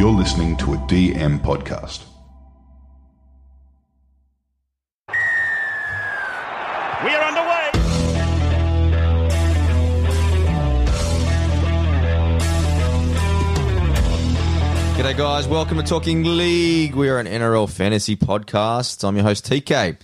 You're listening to a DM podcast. We are underway. G'day, guys. Welcome to Talking League. We are an NRL fantasy podcast. I'm your host, TK.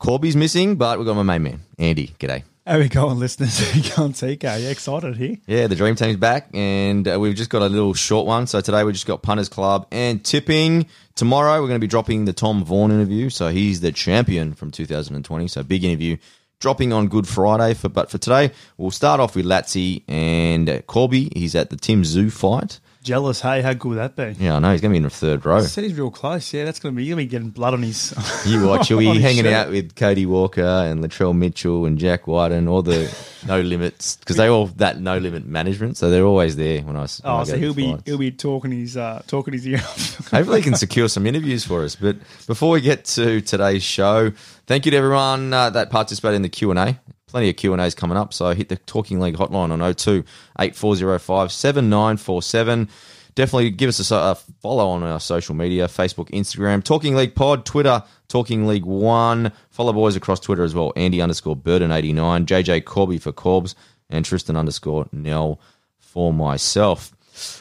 Corby's missing, but we've got my main man, Andy. G'day. How we going, listeners? How we going, TK? You excited here? Yeah, the Dream Team's back, and uh, we've just got a little short one. So today we just got Punters Club and tipping. Tomorrow we're going to be dropping the Tom Vaughan interview. So he's the champion from 2020. So big interview dropping on Good Friday. For but for today, we'll start off with Latsy and uh, Corby. He's at the Tim Tszyu fight. Jealous, hey? How good would that be? Yeah, I know he's going to be in the third row. He said he's real close. Yeah, that's going to be. Going to be getting blood on his. You watch, you'll be hanging shirt. out with Cody Walker and Latrell Mitchell and Jack White and all the no limits because they all that no limit management, so they're always there when I. when I Oh, go so he'll be he'll be talking his uh, talking his ear off. Hopefully, he can secure some interviews for us. But before we get to today's show, thank you to everyone uh, that participated in the Q and A. Plenty of Q and A's coming up, so hit the Talking League hotline on 02 8405 7947. Definitely give us a, a follow on our social media Facebook, Instagram, Talking League Pod, Twitter, Talking League One. Follow boys across Twitter as well. Andy underscore Burden89, JJ Corby for Corbs, and Tristan underscore Nell for myself.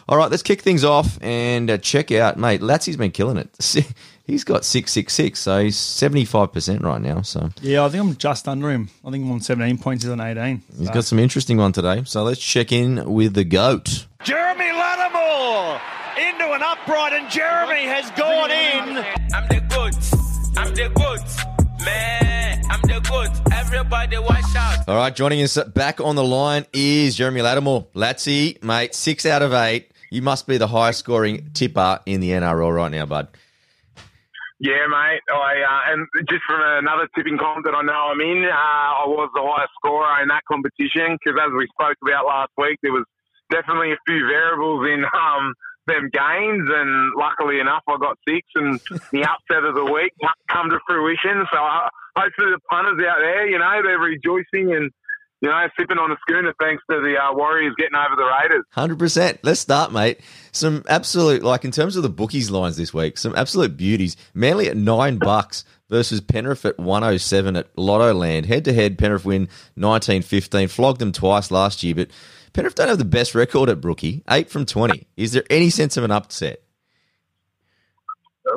All right, let's kick things off and uh, check out, mate. Latsy's been killing it. He's got six six six, so he's seventy five percent right now. So yeah, I think I'm just under him. I think I'm on 17 points. He's on 18. He's got some interesting one today. So let's check in with the goat. Jeremy Latimore into an upright, and Jeremy has gone in. I'm the goods. I'm the goods. Man, I'm the goods. Everybody watch out. All right, joining us back on the line is Jeremy Latimore. Latsy, mate, six out of eight. You must be the highest scoring tipper in the NRL right now, bud. Yeah, mate. I uh, and just from another tipping comp that I know I'm in, uh, I was the highest scorer in that competition because, as we spoke about last week, there was definitely a few variables in um, them games, and luckily enough, I got six, and the upset of the week come to fruition. So uh, hopefully, the punters out there, you know, they're rejoicing and you know sipping on a schooner thanks to the uh, Warriors getting over the Raiders. Hundred percent. Let's start, mate. Some absolute like in terms of the bookies lines this week, some absolute beauties. Manly at nine bucks versus Penrith at one oh seven at Lotto Land. Head to head, Penrith win 19-15. Flogged them twice last year, but Penrith don't have the best record at Brookie. Eight from twenty. Is there any sense of an upset?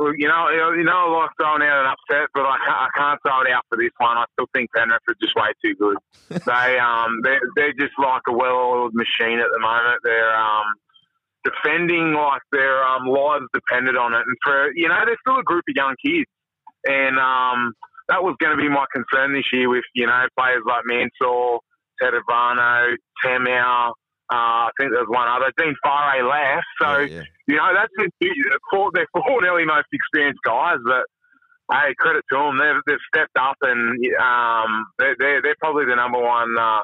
You know, you know, I like throwing out an upset, but I can't, I can't throw it out for this one. I still think Penrith are just way too good. they, um, they're, they're just like a well-oiled machine at the moment. They're um, defending like their um, lives depended on it, and for you know, they're still a group of young kids, and um, that was going to be my concern this year with you know players like Mansour, Tedavano, Tamou. Uh, I think there's one other. Dean Whare left, so Yeah, yeah. you know, that's four, they're four nearly most experienced guys, but hey, credit to them. They've, they've stepped up and um, they're, they're, they're probably the number one uh,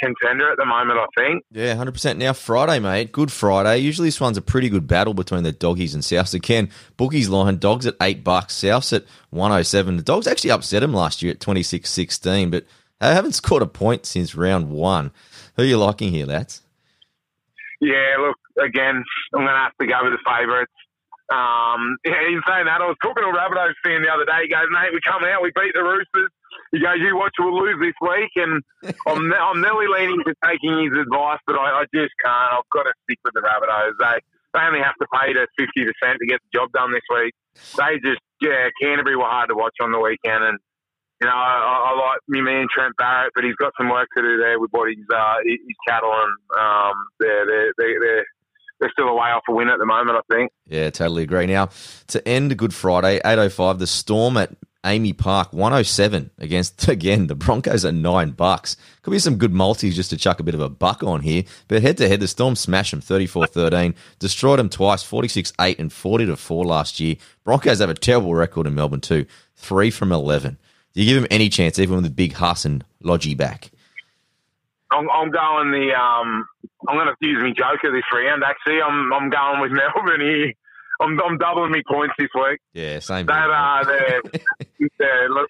contender at the moment, I think. Yeah, hundred percent. Now Friday, mate. Good Friday. Usually this one's a pretty good battle between the doggies and Souths. Again, bookies line dogs at eight bucks, Souths at one oh seven. The dogs actually upset them last year at 26-16, but they haven't scored a point since round one. Who are you liking here, lads? Yeah, look, again, I'm going to have to go with the favourites. Um, yeah, in saying that, I was talking to a Rabbitohs fan the other day. He goes, mate, we come out, we beat the Roosters. He goes, you watch, we'll lose this week. And I'm, I'm nearly leaning to taking his advice, but I, I just can't. I've got to stick with the Rabbitohs. They, they only have to pay to 50% to get the job done this week. They just, yeah, Canterbury were hard to watch on the weekend. And, you know, I, I like me man Trent Barrett, but he's got some work to do there with what he's, uh, his cattle. And um, they're, they're, they're, they're, they're still a way off a win at the moment, I think. Yeah, totally agree. Now, to end a Good Friday, 8.05, the Storm at AAMI Park, 107 against, again, the Broncos at 9 bucks. Could be some good multis just to chuck a bit of a buck on here. But head to head, the Storm smashed them 34 13, destroyed them twice, 46 8 and 40 to 4 last year. Broncos have a terrible record in Melbourne, too. 3 from 11. Do you give them any chance, even with the big Haas and Lodgy back? I'm, I'm going the. Um, I'm going to use my joker this round. Actually, I'm I'm going with Melbourne here. I'm I'm doubling my points this week. Yeah, same. Uh, mate. they're, they're look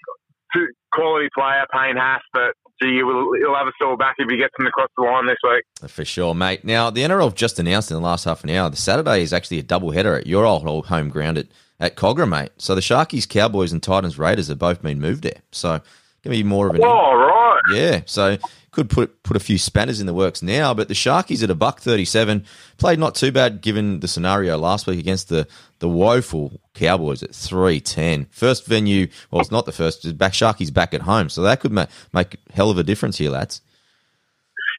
quality player, Payne Haas, but gee, he'll, he'll have a sore back if he gets them across the line this week. For sure, mate. Now, the NRL have just announced in the last half an hour, the Saturday is actually a double header at your old old home ground at, at Kogarah, mate. So the Sharkies, Cowboys, and Titans Raiders have both been moved there. So to be more of an Oh, right. yeah. So could put put a few spanners in the works now. But the Sharkies at a buck thirty seven played not too bad given the scenario last week against the the woeful Cowboys at three ten. First venue, well, it's not the first. It's back Sharkies back at home, so that could ma- make hell of a difference here, lads.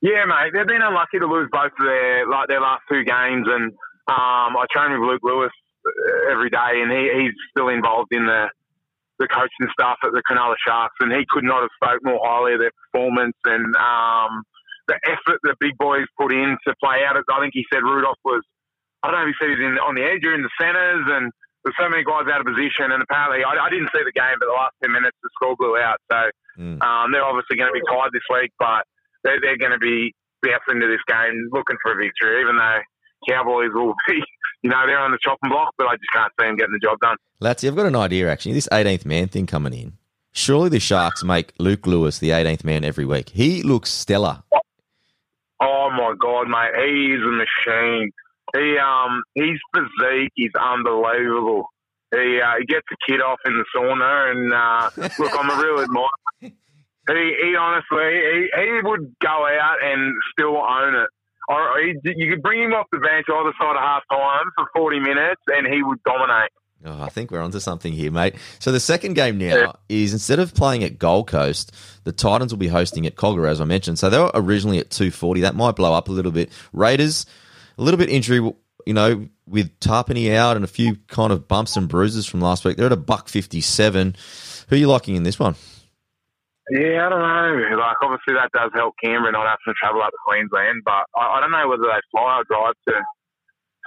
Yeah, mate. They've been unlucky to lose both of their like their last two games, and um, I trained with Luke Lewis every day, and he, he's still involved in the the coaching staff at the Cronulla Sharks, and he could not have spoke more highly of their performance and um, the effort the big boys put in to play out. I think he said Rudolph was, I don't know if he said he's in on the edge or in the centres, and there's so many guys out of position. And apparently, I, I didn't see the game, but the last ten minutes the score blew out. So Mm. um, they're obviously going to be tired this week, but they're, they're going to be bouncing into this game looking for a victory, even though Cowboys will be, you know, they're on the chopping block, but I just can't see them getting the job done. Latsy, I've got an idea actually. This 18th man thing coming in. Surely the Sharks make Luke Lewis the 18th man every week. He looks stellar. Oh my god, mate, he is a machine. He um his physique is unbelievable. He uh, he gets the kid off in the sauna, and uh, look, I'm a real admirer. He, he honestly, he, he would go out and still own it. You could bring him off the bench either side of half time for 40 minutes, and he would dominate. Oh, I think we're onto something here, mate. So the second game now is instead of playing at Gold Coast, the Titans will be hosting at Kogarah, as I mentioned. So they were originally at 240. That might blow up a little bit. Raiders, a little bit injury, you know, with Tapine out and a few kind of bumps and bruises from last week. They're at a buck 57. Who are you liking in this one? Yeah, I don't know. Like, obviously, that does help Canberra not having to travel up to Queensland, but I, I don't know whether they fly or drive to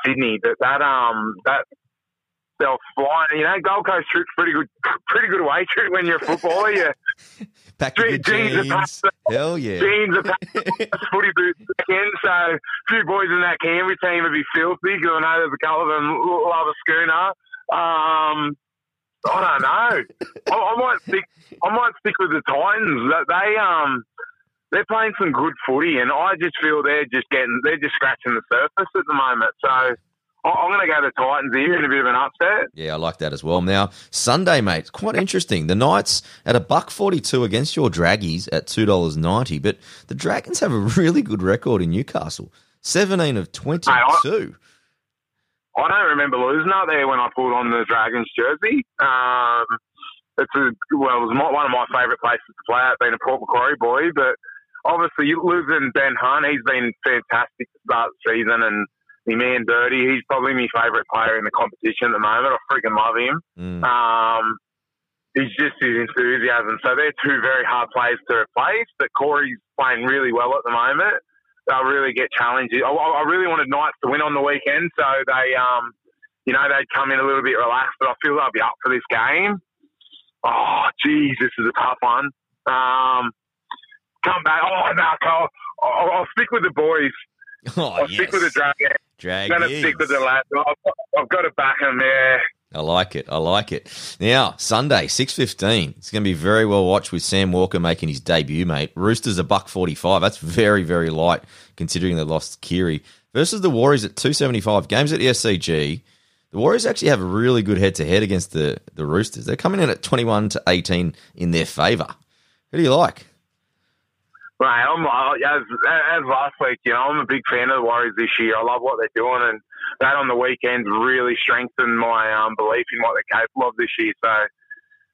Sydney. But that um that they'll fly. You know, Gold Coast trip's pretty good, pretty good away trip when you're a footballer. You Pack Jeans are jeans. packed. Hell yeah. jeans are packed, footy boots again. So a few boys in that Canberra team would be filthy because I know there's a couple of them love a schooner. Um, I don't know. I, I might stick. I might stick with the Titans. They um, they're playing some good footy, and I just feel they're just getting. They're just scratching the surface at the moment. So I'm going to go the Titans here in a bit of an upset. Yeah, I like that as well. Now, Sunday, mate, quite interesting. The Knights at a buck forty-two against your Draggies at two dollars ninety, but the Dragons have a really good record in Newcastle, seventeen of twenty-two. I don't remember losing out there when I pulled on the Dragons jersey. Um, it's a, well, it was my, one of my favourite places to play at, being a Port Macquarie boy. But obviously, you losing Ben Hunt, he's been fantastic to start the season, and my man Dirty, he's probably my favourite player in the competition at the moment. I freaking love him. Mm. Um, he's just his enthusiasm. So they're two very hard players to replace. But Corey's playing really well at the moment. They'll really get challenged. I, I really wanted Knights to win on the weekend, so they, um, you know, they'd come in a little bit relaxed. But I feel they'll be up for this game. Oh, geez, this is a tough one. Um, come back. Oh no, I'll, I'll, I'll stick with the boys. Oh, I'll stick with the Dragons. I'm going to stick with the Dragons. lads. I've, I've got to back them there. I like it. I like it. Now, Sunday, six fifteen. It's going to be very well watched with Sam Walker making his debut, mate. Roosters a buck forty five. That's very very light considering they lost Keary versus the Warriors at two seventy five. Games at the SCG. The Warriors actually have a really good head to head against the the Roosters. They're coming in at twenty one to eighteen in their favour. Who do you like? Right, I'm, as, as last week, you know, I'm a big fan of the Warriors this year. I love what they're doing, and that on the weekend really strengthened my um, belief in what they're capable of this year. So,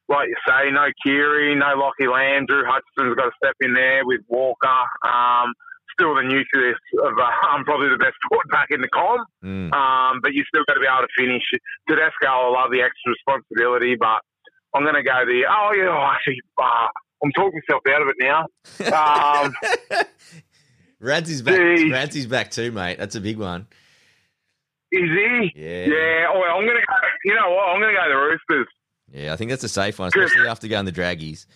like you say, no Keary, no Lockie Lam, Drew Hutchison's got to step in there with Walker. Um, still the nucleus of uh, I'm probably the best quarterback in the comp, Mm. um, but you still got to be able to finish. Tedesco, I love the extra responsibility, but I'm going to go the oh yeah, oh, actually, uh, I'm talking myself out of it now. Um, back. Radzy's back too, mate. That's a big one. Is he? Yeah. Yeah. Oh, I'm gonna go. You know what? I'm gonna go the Roosters. Yeah, I think that's a safe one, especially after going the Draggies.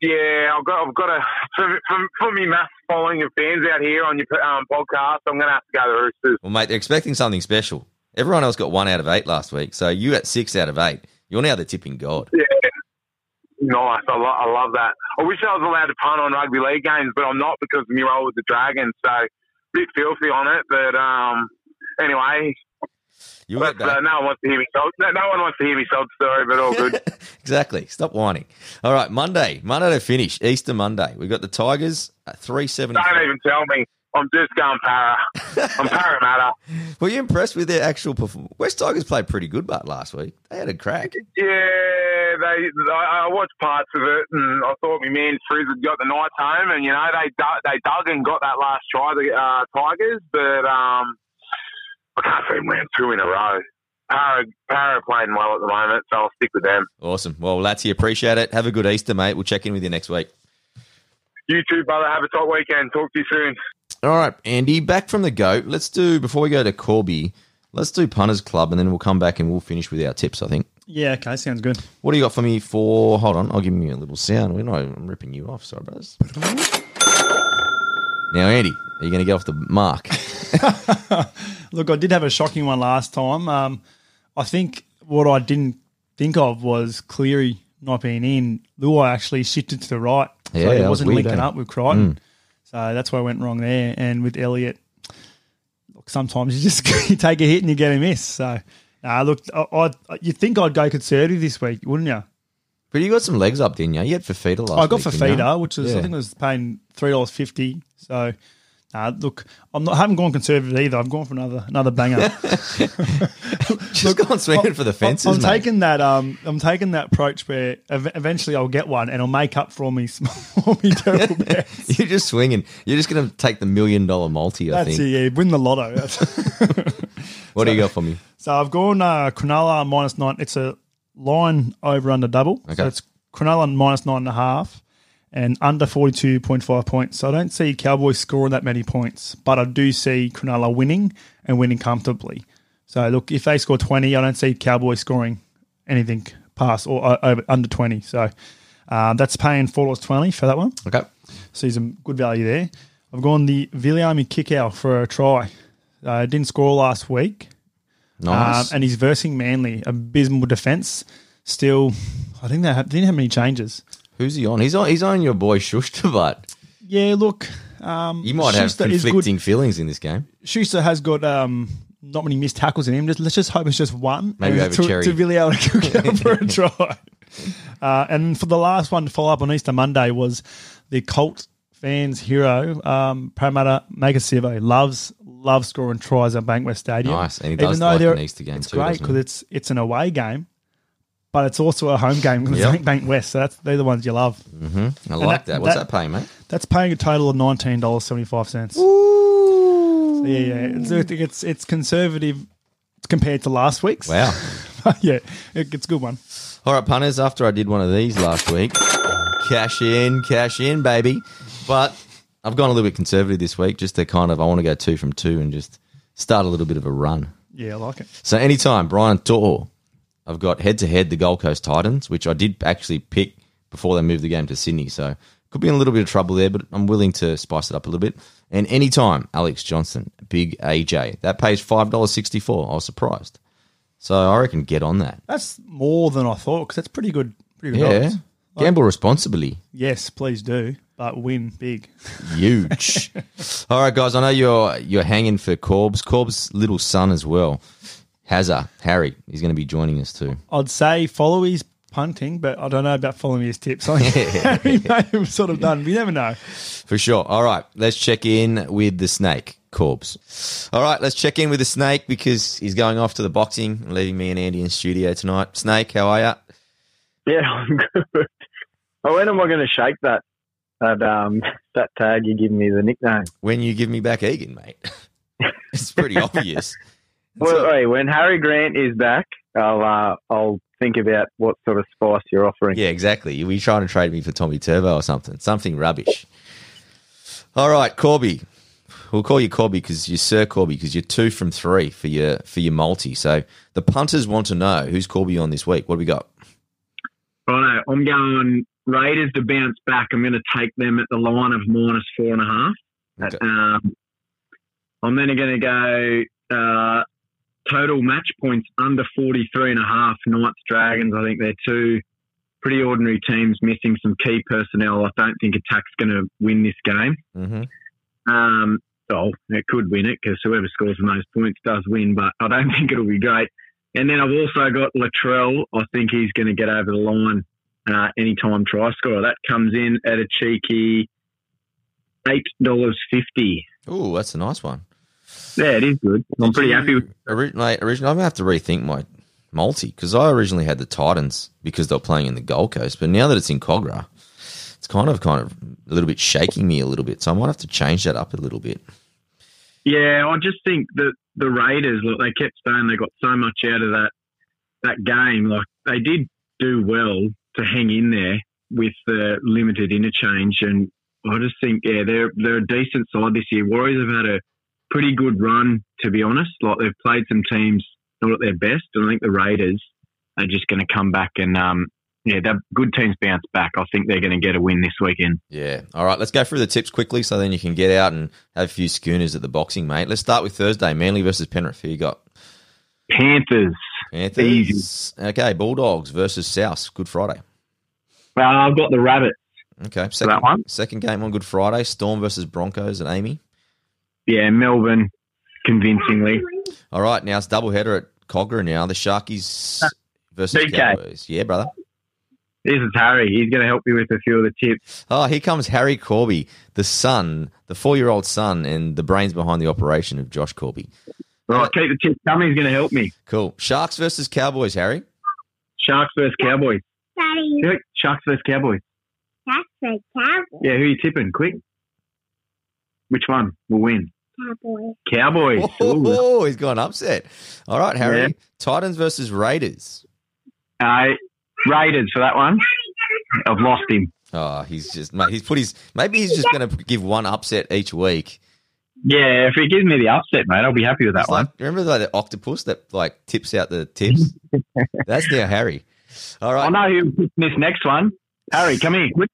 Yeah, I've got. I've got a for for, for me mass following of fans out here on your um, podcast. I'm gonna have to go the Roosters. Well, mate, they're expecting something special. Everyone else got one out of eight last week, so you at six out of eight. You're now the tipping god. Yeah. nice. I, lo- I love that. I wish I was allowed to punt on rugby league games, but I'm not because of my role with the Dragons. So a bit filthy on it, but um, anyway, You but, uh, no one wants to hear me. Sob, no, no one wants to hear me sob story, but all good. exactly. Stop whining. All right, Monday. Monday to finish. Easter Monday. We have got the Tigers at three seventy. Don't even tell me. I'm just going para. I'm Parramatta. Were you impressed with their actual performance? West Tigers played pretty good, but last week they had a crack. Yeah, they. I, I watched parts of it, and I thought my man Frizz had got the nights home, and you know they dug, they dug and got that last try, the uh, Tigers, but um, I can't see them win two in a row. Para, Para are playing well at the moment, so I'll stick with them. Awesome. Well, Latsy, appreciate it. Have a good Easter, mate. We'll check in with you next week. You too, brother. Have a top weekend. Talk to you soon. All right, Andy, back from the goat. Let's do before we go to Corby. Let's do punters club, and then we'll come back and we'll finish with our tips. I think. Yeah, okay, sounds good. What do you got for me for? Hold on, I'll give you a little sound. We're not. I'm ripping you off. Sorry, brothers. Now, Andy, are you going to get off the mark? Look, I did have a shocking one last time. Um, I think what I didn't think of was Cleary not being in. Luai actually shifted to the right. So Yeah, he that was wasn't weird, linking eh? up with Crichton. So that's where I went wrong there. And with Elliot, look, sometimes you just you take a hit and you get a miss. So, nah, look, I, I, you'd think I'd go conservative this week, wouldn't you? But you got some legs up, didn't you? You had Fifita last I got week, for didn't you? feeder, which is Yeah. I think it was paying three dollars fifty. So, uh, look, I'm not I haven't gone conservative either. I've gone for another another banger. Just gone swinging for the fences, I'm, I'm mate. taking that. Um, I'm taking that approach where ev- eventually I'll get one and I'll make up for all me small, me terrible bets. You're just swinging. You're just going to take the million dollar multi, I That's think. it. Yeah, win the lotto. That's- What do you got for me? so I've gone uh, Cronulla minus nine. It's a line over under double. Okay. So it's Cronulla minus nine and a half and under 42.5 points. So I don't see Cowboys scoring that many points, but I do see Cronulla winning and winning comfortably. So look, if they score 20, I don't see Cowboys scoring anything past or uh, over under 20. So uh, that's paying $4.20 for that one. Okay. See some good value there. I've gone the Viliame Kikau for a try. Uh, didn't score last week. Nice. Um, and he's versing Manly. Abysmal defence. Still, I think they have, didn't have many changes. Who's he on? He's on. He's on your boy Schuster, but Yeah, look. Um, you might have Schuster is conflicting feelings in this game. Schuster has got um, not many missed tackles in him. Just, let's just hope it's just one. Maybe over to, Cherry. To Villiers to Kikau for a try. Uh, and for the last one to follow up on Easter Monday was the Colt fans' hero, um, Parramatta Maika Sivo. Loves loves scoring tries at Bankwest Stadium. Nice, and he does though like they're- an Easter game It's too, great because it's it's an away game, but it's also a home game because Yep. it's Bankwest. So that's they're the ones you love. Mm-hmm. I like that- that. What's that- that, paying, mate? That's paying a total of nineteen dollars seventy five cents. Yeah, yeah, it's, it's it's conservative compared to last week's. Wow. yeah, it, it's a good one. All right, punters. After I did one of these last week, cash in, cash in, baby. But I've gone a little bit conservative this week, just to kind of I want to go two from two and just start a little bit of a run. Yeah, I like it. So anytime Brian To'o, I've got head to head the Gold Coast Titans, which I did actually pick before they moved the game to Sydney. So could be in a little bit of trouble there, but I'm willing to spice it up a little bit. And anytime Alex Johnson, big AJ, that pays five dollars sixty four. I was surprised. So I reckon get on that. That's more than I thought because that's pretty good. Pretty good. Yeah. odds. Gamble responsibly. Yes, please do, but win big. Huge. All right, guys. I know you're you're hanging for Corb's. Corb's little son as well. Hazza, Harry, he's going to be joining us too. I'd say follow his punting, but I don't know about following his tips. I think may have sort of done. We never know. For sure. All right, let's check in with the snake, Corbs. All right, let's check in with the snake because he's going off to the boxing leaving me and Andy in studio tonight. Snake, how are you? Yeah, I'm good. Oh, when am I going to shake that that um that tag you give me the nickname? When you give me back Egan, mate. it's pretty obvious. Well, hey, when Harry Grant is back, I'll uh, I'll think about what sort of spice you're offering. Yeah, exactly. Were you trying to trade me for Tommy Turbo or something? Something rubbish. All right, Corby. We'll call you Corby because you're Sir Corby because you're two from three for your for your multi. So the punters want to know who's Corby on this week. What do we got? Righto, I'm going Raiders to bounce back. I'm going to take them at the line of minus four and a half. Okay. Um, I'm then going to go uh, total match points under 43 and a half. Knights, Dragons. I think they're two pretty ordinary teams missing some key personnel. I don't think attack's going to win this game. hmm Um, well, it could win it because whoever scores the most points does win, but I don't think it'll be great. And then I've also got Latrell. I think he's going to get over the line uh, anytime try scorer. That comes in at a cheeky eight dollars fifty. Ooh, that's a nice one. Yeah, it is good. I'm Did pretty you- happy with. Ori- mate, originally, I'm gonna have to rethink my multi because I originally had the Titans because they were playing in the Gold Coast, but now that it's in Kogarah, it's kind of kind of a little bit shaking me a little bit. So I might have to change that up a little bit. Yeah, I just think that the Raiders, look, they kept saying they got so much out of that that game. Like they did do well to hang in there with the limited interchange, and I just think yeah, they're they're a decent side this year. Warriors have had a pretty good run, to be honest. Like they've played some teams not at their best, and I think the Raiders are just going to come back and um, yeah, they're good teams bounce back. I think they're going to get a win this weekend. Yeah. All right, let's go through the tips quickly so then you can get out and have a few schooners at the boxing, mate. Let's start with Thursday, Manly versus Penrith. Who you got? Panthers. Panthers. Okay, Bulldogs versus South. Good Friday. Well, I've got the Rabbits. Okay, second, that one? second game on Good Friday. Storm versus Broncos and AAMI. Yeah, Melbourne, convincingly. All right, now it's double header at Kogarah now. The Sharkies versus BK. Cowboys. Yeah, brother. This is Harry. He's going to help me with a few of the tips. Oh, here comes Harry Corby, the son, the four-year-old son, and the brains behind the operation of Josh Corby. Right, keep the tips coming. He's going to help me. Cool. Sharks versus Cowboys, Harry. Sharks versus Cowboys. Daddy, Sharks versus Cowboys. that's the cowboy. Yeah, who are you tipping? Quick. Which one will win? Cowboy. Cowboys. Ooh. Oh, he's gone upset. All right, Harry. Yeah. Titans versus Raiders. Uh, Raiders for that one. I've lost him. Oh, he's just mate, he's put his maybe he's just going to give one upset each week. Yeah, if he gives me the upset, mate, I'll be happy with that It's one. like remember like, the octopus that like tips out the tips. That's now Harry. All right. I know who this next one. Harry, come here. Quick.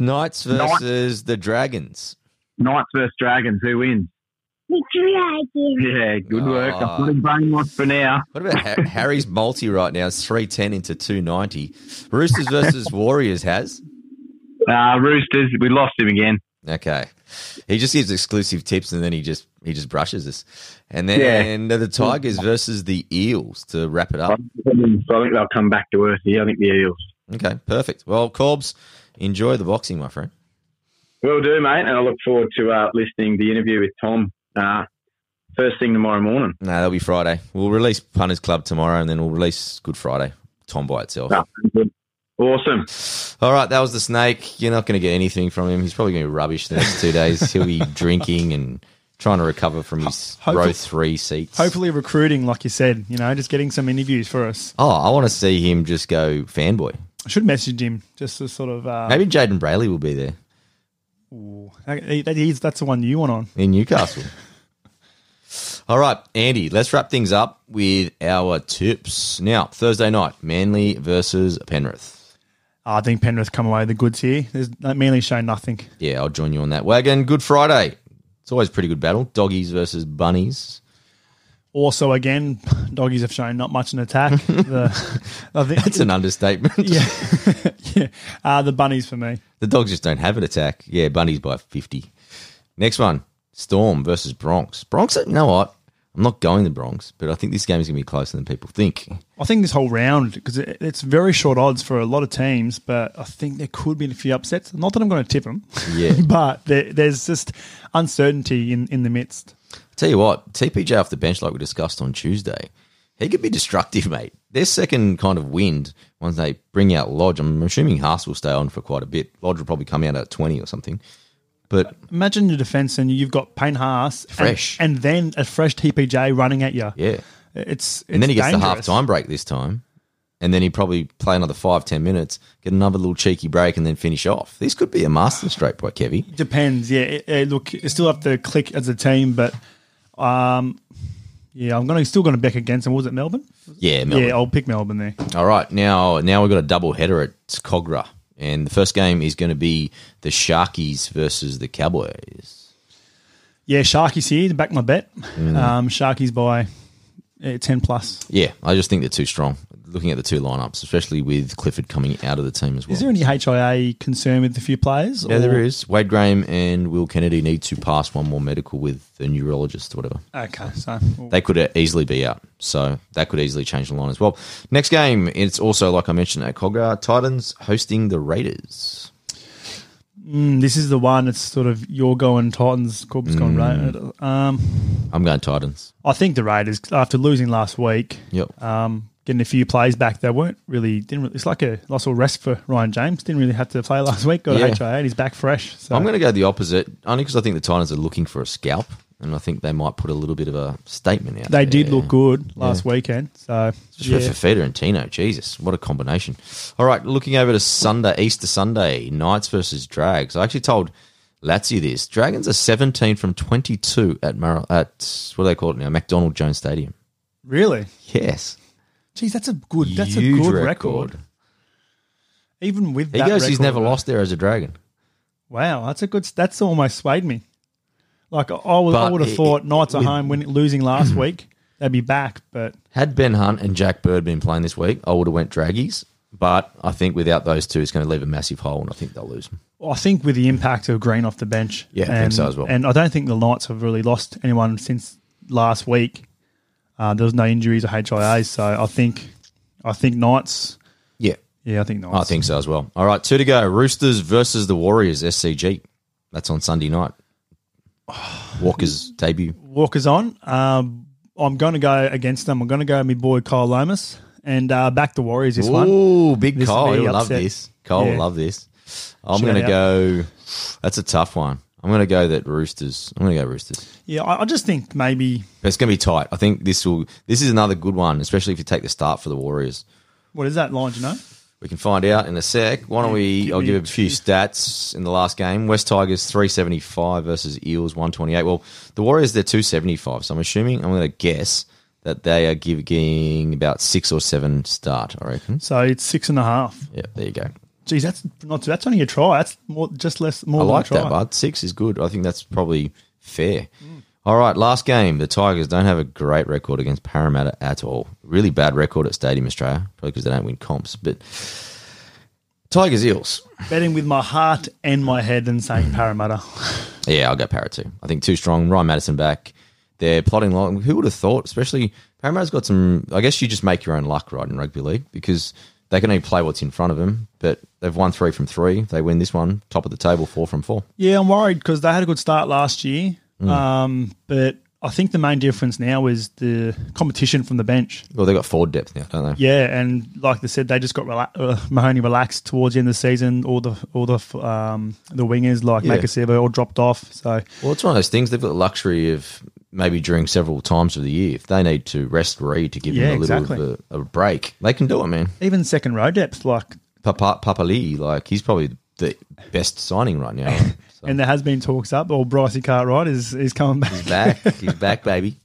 Knights Knights. versus the Dragons. Knights versus Dragons. Who wins? The dragon. Yeah, good work. Ah. I've got him brainwashed for now. What about ha- Harry's multi right now? It's three ten into two ninety. Roosters versus Warriors has. Uh, Roosters, we lost him again. Okay, he just gives exclusive tips and then he just he just brushes us. And then yeah. the Tigers versus the Eels to wrap it up. I think they'll come back to earth here. I think the Eels. Okay, perfect. Well, Corbs, enjoy the boxing, my friend. Will do, mate. And I look forward to uh, listening to the interview with Tom uh, first thing tomorrow morning. No, that'll be Friday. We'll release Punters Club tomorrow, and then we'll release Good Friday. Tom by itself. Good. Awesome. All right, that was the snake. You're not going to get anything from him. He's probably going to be rubbish the next two days. He'll be drinking and trying to recover from his Hopefully- row three seats. Hopefully, recruiting, like you said, you know, just getting some interviews for us. Oh, I want to see him just go fanboy. I should message him just to sort of. Uh, Maybe Jayden Brailey will be there ooh, that- that's the one you want on. in Newcastle. All right, Andy, let's wrap things up with our tips. Now, Thursday night, Manly versus Penrith. I think Penrith come away with the goods here. There's mainly shown nothing. Yeah, I'll join you on that wagon. Good Friday. It's always a pretty good battle. Doggies versus bunnies. Also, again, doggies have shown not much in attack. the, I think That's an understatement. yeah, yeah. Uh, the bunnies for me. The dogs just don't have an attack. Yeah, bunnies by 50. Next one, Storm versus Bronx. Bronx, you know what? I'm not going to Bronx, but I think this game is going to be closer than people think. I think this whole round because it, it's very short odds for a lot of teams, but I think there could be a few upsets. Not that I'm going to tip them, Yeah. but there, there's just uncertainty in, in the midst. Tell you what, TPJ off the bench, like we discussed on Tuesday, he could be destructive, mate. Their second kind of wind, once they bring out Lodge, I'm assuming Haas will stay on for quite a bit. Lodge will probably come out at 20 or something. But Imagine your defense and you've got Payne Haas, and- Fresh. and, then a fresh TPJ running at you. yeah. It's, it's And then he gets the half time break this time. And then he'd probably play another five, ten minutes, get another little cheeky break, and then finish off. This could be a master stroke by Kevy. Depends, yeah. It- it- look, you still have to click as a team, but um, yeah, I'm gonna still going to back against him. Was it Melbourne? Yeah, Melbourne. Yeah, I'll pick Melbourne there. All right, now now we've got a double header at Kogarah, and the first game is going to be the Sharkies versus the Cowboys. Yeah, Sharkies here to back my bet. Mm. Um, Sharkies by uh, ten plus. Yeah, I just think they're too strong. Looking at the two lineups, especially with Clifford coming out of the team as well. Is there any HIA concern with a few players? Yeah, or- there is. Wade Graham and Will Kennedy need to pass one more medical with a neurologist or whatever. Okay, so They could easily be out. So that could easily change the line as well. Next game, it's also, like I mentioned, at Kogarah, Titans hosting the Raiders. mm, this is the one that's sort of you're going Titans, Corb's going Mm. Raiders. Um, I'm going Titans. I think the Raiders, after losing last week, Yep. um, getting a few plays back, they weren't really didn't. Really, it's like a loss or rest for Ryan James. Didn't really have to play last week. Got Yeah. HIA, and he's back fresh. So I'm going to go the opposite, only because I think the Titans are looking for a scalp, and I think they might put a little bit of a statement out. they did look good last weekend. So Just yeah. for Fifita and Tino. Jesus, what a combination. All right, looking over to Sunday, Easter Sunday, Knights versus Drags. I actually told Lazio this. Dragons are 17 from 22 at, Mar- at what do they call it now? McDonald Jones Stadium. really, Yes. Geez, that's a good. That's Huge a good record. Even with He that goes, he's record, never lost there as a Dragon. Wow, that's a good. That's almost swayed me. Like I would, I But would have it- thought Knights at with- home winning, losing last week, they'd be back. But Had Ben Hunt and Jack Bird been playing this week, I would have went Draggies. But I think without those two, it's going to leave a massive hole, and I think they'll lose. I think with the impact of Green off the bench, Yeah, I think and, so as well. And I don't think the Knights have really lost anyone since last week. Uh, there was no injuries or HIAs, so I think, I think Knights. Yeah, Yeah, I think Knights. I think so as well. All right, two to go. Roosters versus the Warriors, SCG. That's on Sunday night. Walker's debut. Walker's on. Um, I'm going to go against them. I'm going to go with my boy Kyle Lomas and uh, back the Warriors this one. Ooh, big This will He'll love this. Cole will love this. I'm going to go. That's a tough one. I'm going to go that Roosters. I'm going to go Roosters. Yeah, I, I just think maybe But it's going to be tight. I think this will. This is another good one, especially if you take the start for the Warriors. what is that line? Do you know? We can find out in a sec. Why don't we? I'll give a a few few. stats in the last game. West Tigers three seventy five versus Eels one twenty eight. Well, the Warriors they're two seventy five. So I'm assuming I'm going to guess that they are giving about six or seven start. I reckon. So it's six and a half. Yeah, there you go. Geez, that's not that's only a try. That's more just less more I like a try. that, bud. Six is good. I think that's probably fair. All right, last game. The Tigers don't have a great record against Parramatta at all. Really bad record at Stadium Australia, probably because they don't win comps. But Tigers Eels. Betting with my heart and my head and saying mm. Parramatta. Yeah, I'll go Parrot too. I think too strong. Ryan Matterson back. They're plotting along. Who would have thought? Especially Parramatta's got some. I guess you just make your own luck, right, in rugby league because they can only play what's in front of them. But they've won three from three. They win this one, top of the table, four from four. Yeah, I'm worried because they had a good start last year. Mm. Um, but I think the main difference now is the competition from the bench. Well, they've got forward depth now, don't they? Yeah, and like they said, they just got rela- uh, Mahoney relaxed towards the end of the season. All the all the um, the wingers like Yeah. Maika Sivo all dropped off. So Well, it's one of those things. They've got the luxury of maybe during several times of the year, if they need to rest Reed to give Yeah, him a little exactly. bit of a, a break, they can do it, man. even second row depth, like, Papa, Papali'i, like he's probably the best signing right now. So and there has been talks up. Or Brycey Cartwright is is coming back. he's back. he's back, baby.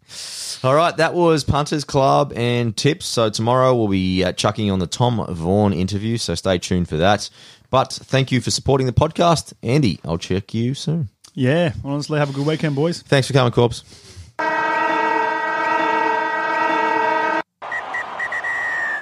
All right, that was Punters Club and tips. So tomorrow we'll be uh, chucking on the Tom Vaughan interview. So stay tuned for that. But thank you for supporting the podcast, Andy. I'll check you soon. Yeah, honestly, have a good weekend, boys. Thanks for coming, Corpse.